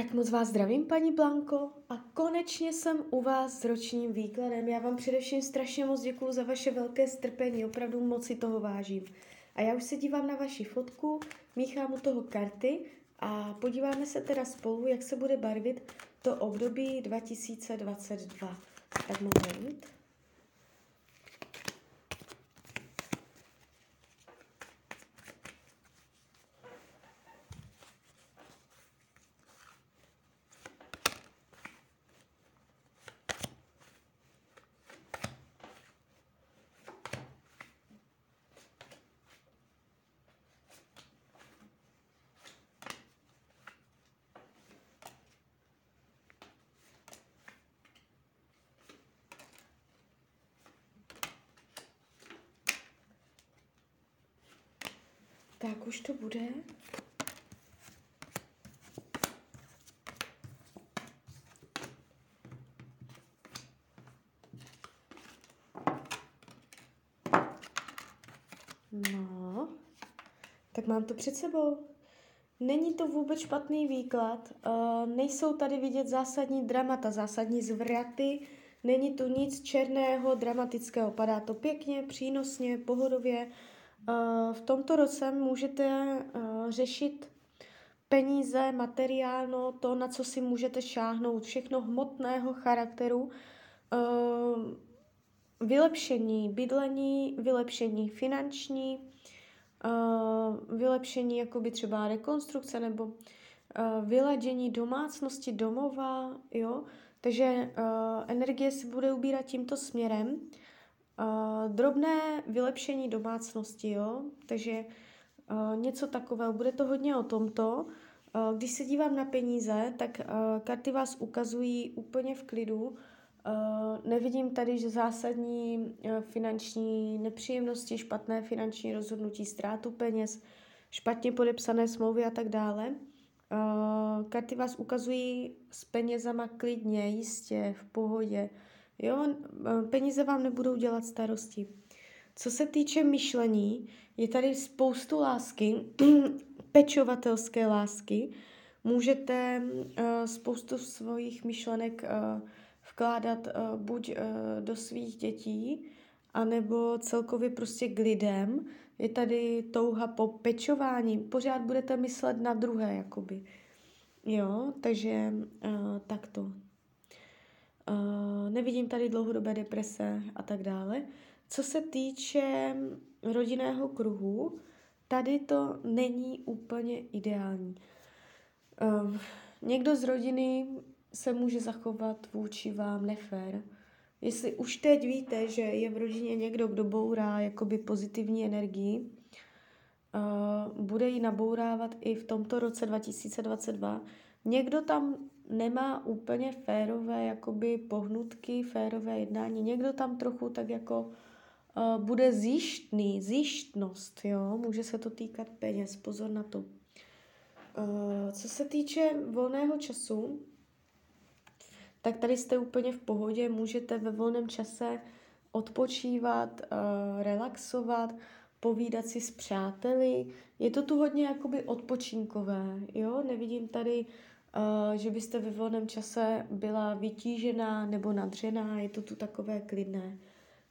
Tak moc vás zdravím, paní Blanko, a konečně jsem u vás s ročním výkladem. Já vám především strašně moc děkuju za vaše velké strpení, opravdu moc si toho vážím. A já už se dívám na vaši fotku, míchám u toho karty a podíváme se teda spolu, jak se bude barvit to období 2022. Tak moment. Tak už to bude. No, tak mám to před sebou. Není to vůbec špatný výklad, uh, nejsou tady vidět zásadní dramata, zásadní zvraty, není tu nic černého, dramatického, padá to pěkně, přínosně, pohodově, v tomto roce můžete eh, řešit peníze, materiálno, to, na co si můžete šáhnout, všechno hmotného charakteru, eh, vylepšení bydlení, vylepšení finanční, vylepšení jakoby třeba rekonstrukce nebo vyladění domácnosti domova, jo. Takže energie se bude ubírat tímto směrem. Uh, drobné vylepšení domácnosti, jo, takže uh, něco takového. Bude to hodně o tomto. Uh, když se dívám na peníze, tak karty vás ukazují úplně v klidu. Nevidím tady, že zásadní finanční nepříjemnosti, špatné finanční rozhodnutí, ztrátu peněz, špatně podepsané smlouvy a tak dále. Karty vás ukazují s penězama klidně, jistě, v pohodě. Jo, peníze vám nebudou dělat starosti. Co se týče myšlení, je tady spoustu lásky, pečovatelské lásky. Můžete uh, spoustu svých myšlenek uh, vkládat uh, buď do svých dětí, anebo celkově prostě k lidem. Je tady touha po pečování. Pořád budete myslet na druhé, jakoby. Jo, takže takto. Uh, nevidím tady dlouhodobé deprese a tak dále. Co se týče rodinného kruhu, tady to není úplně ideální. Uh, někdo z rodiny se může zachovat vůči vám nefér. Jestli už teď víte, že je v rodině někdo, kdo bourá jakoby pozitivní energii, uh, bude ji nabourávat i v tomto roce 2022. Někdo tam nemá úplně férové jakoby pohnutky, férové jednání. Někdo tam trochu tak jako uh, bude zjištný, zjištnost, jo, může se to týkat peněz, pozor na to. Uh, co se týče volného času, tak tady jste úplně v pohodě, můžete ve volném čase odpočívat, uh, relaxovat, povídat si s přáteli. Je to tu hodně jakoby odpočinkové, jo, nevidím tady že byste ve volném čase byla vytížená nebo nadřená, je to tu takové klidné.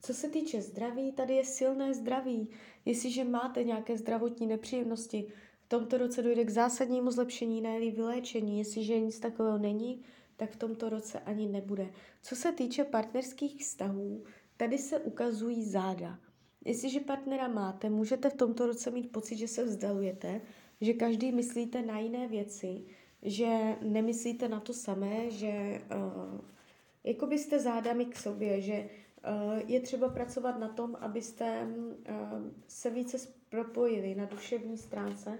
Co se týče zdraví, tady je silné zdraví. Jestliže máte nějaké zdravotní nepříjemnosti, v tomto roce dojde k zásadnímu zlepšení, ne vyléčení. Jestliže nic takového není, tak v tomto roce ani nebude. Co se týče partnerských vztahů, tady se ukazují záda. Jestliže partnera máte, můžete v tomto roce mít pocit, že se vzdalujete, že každý myslíte na jiné věci, že nemyslíte na to samé, že uh, jako byste zádami k sobě, že uh, je třeba pracovat na tom, abyste uh, se více propojili na duševní stránce.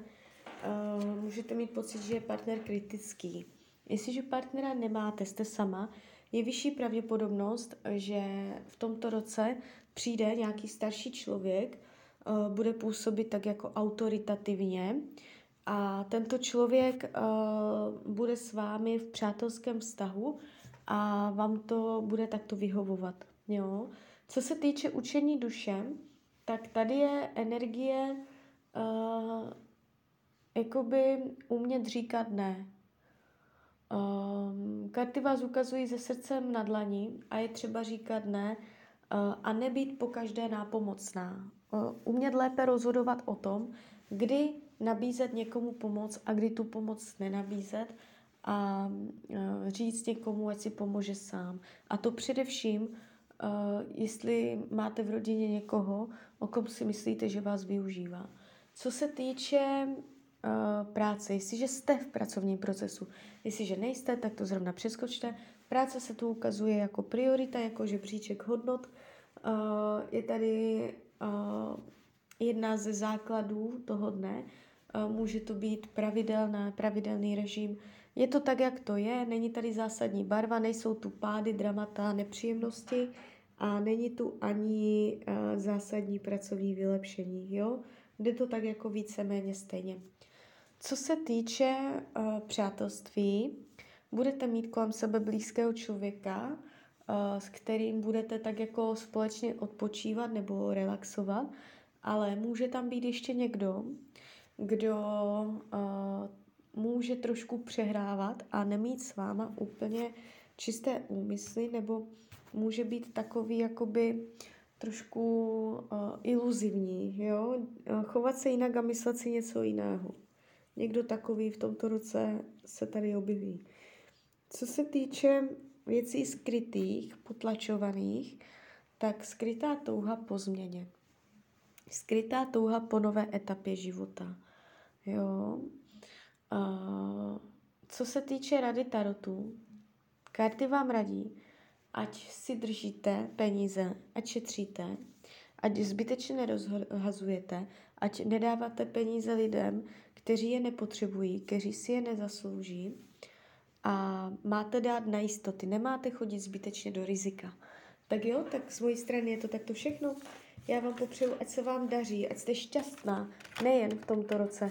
Uh, můžete mít pocit, že je partner kritický. Jestliže partnera nemáte, jste sama, je vyšší pravděpodobnost, že v tomto roce přijde nějaký starší člověk, uh, bude působit tak jako autoritativně, a tento člověk uh, bude s vámi v přátelském vztahu a vám to bude takto vyhovovat. Jo? Co se týče učení duše, tak tady je energie uh, jakoby umět říkat ne. karty vás ukazují se srdcem na dlaní a je třeba říkat ne uh, a nebýt po každé nápomocná. Uh, umět lépe rozhodovat o tom, kdy nabízet někomu pomoc a kdy tu pomoc nenabízet a uh, říct někomu, ať si pomůže sám. A to především, uh, jestli máte v rodině někoho, o kom si myslíte, že vás využívá. Co se týče uh, práce, jestliže jste v pracovním procesu, jestliže nejste, tak to zrovna přeskočte. Práce se tu ukazuje jako priorita, jako žebříček hodnot. Je tady jedna ze základů toho dne. Může to být pravidelná, pravidelný režim. Je to tak, jak to je, není tady zásadní barva, nejsou tu pády, dramata, nepříjemnosti a není tu ani uh, zásadní pracovní vylepšení. Jo? Jde to tak jako víceméně stejně. Co se týče uh, přátelství, budete mít kolem sebe blízkého člověka, uh, s kterým budete tak jako společně odpočívat nebo relaxovat, ale může tam být ještě někdo, kdo uh, může trošku přehrávat a nemít s váma úplně čisté úmysly, nebo může být takový jakoby trošku uh, iluzivní, jo? Chovat se jinak a myslet si něco jiného. Někdo takový v tomto roce se tady objeví. Co se týče věcí skrytých, potlačovaných, tak skrytá touha po změně. Skrytá touha po nové etapě života. Jo. A co se týče rady tarotu, karty vám radí, ať si držíte peníze, ať šetříte, ať zbytečně nerozhazujete, ať nedáváte peníze lidem, kteří je nepotřebují, kteří si je nezaslouží a máte dát na jistoty, nemáte chodit zbytečně do rizika. Tak jo, tak z mojí strany je to takto všechno. Já vám popřeju, ať se vám daří, ať jste šťastná, nejen v tomto roce.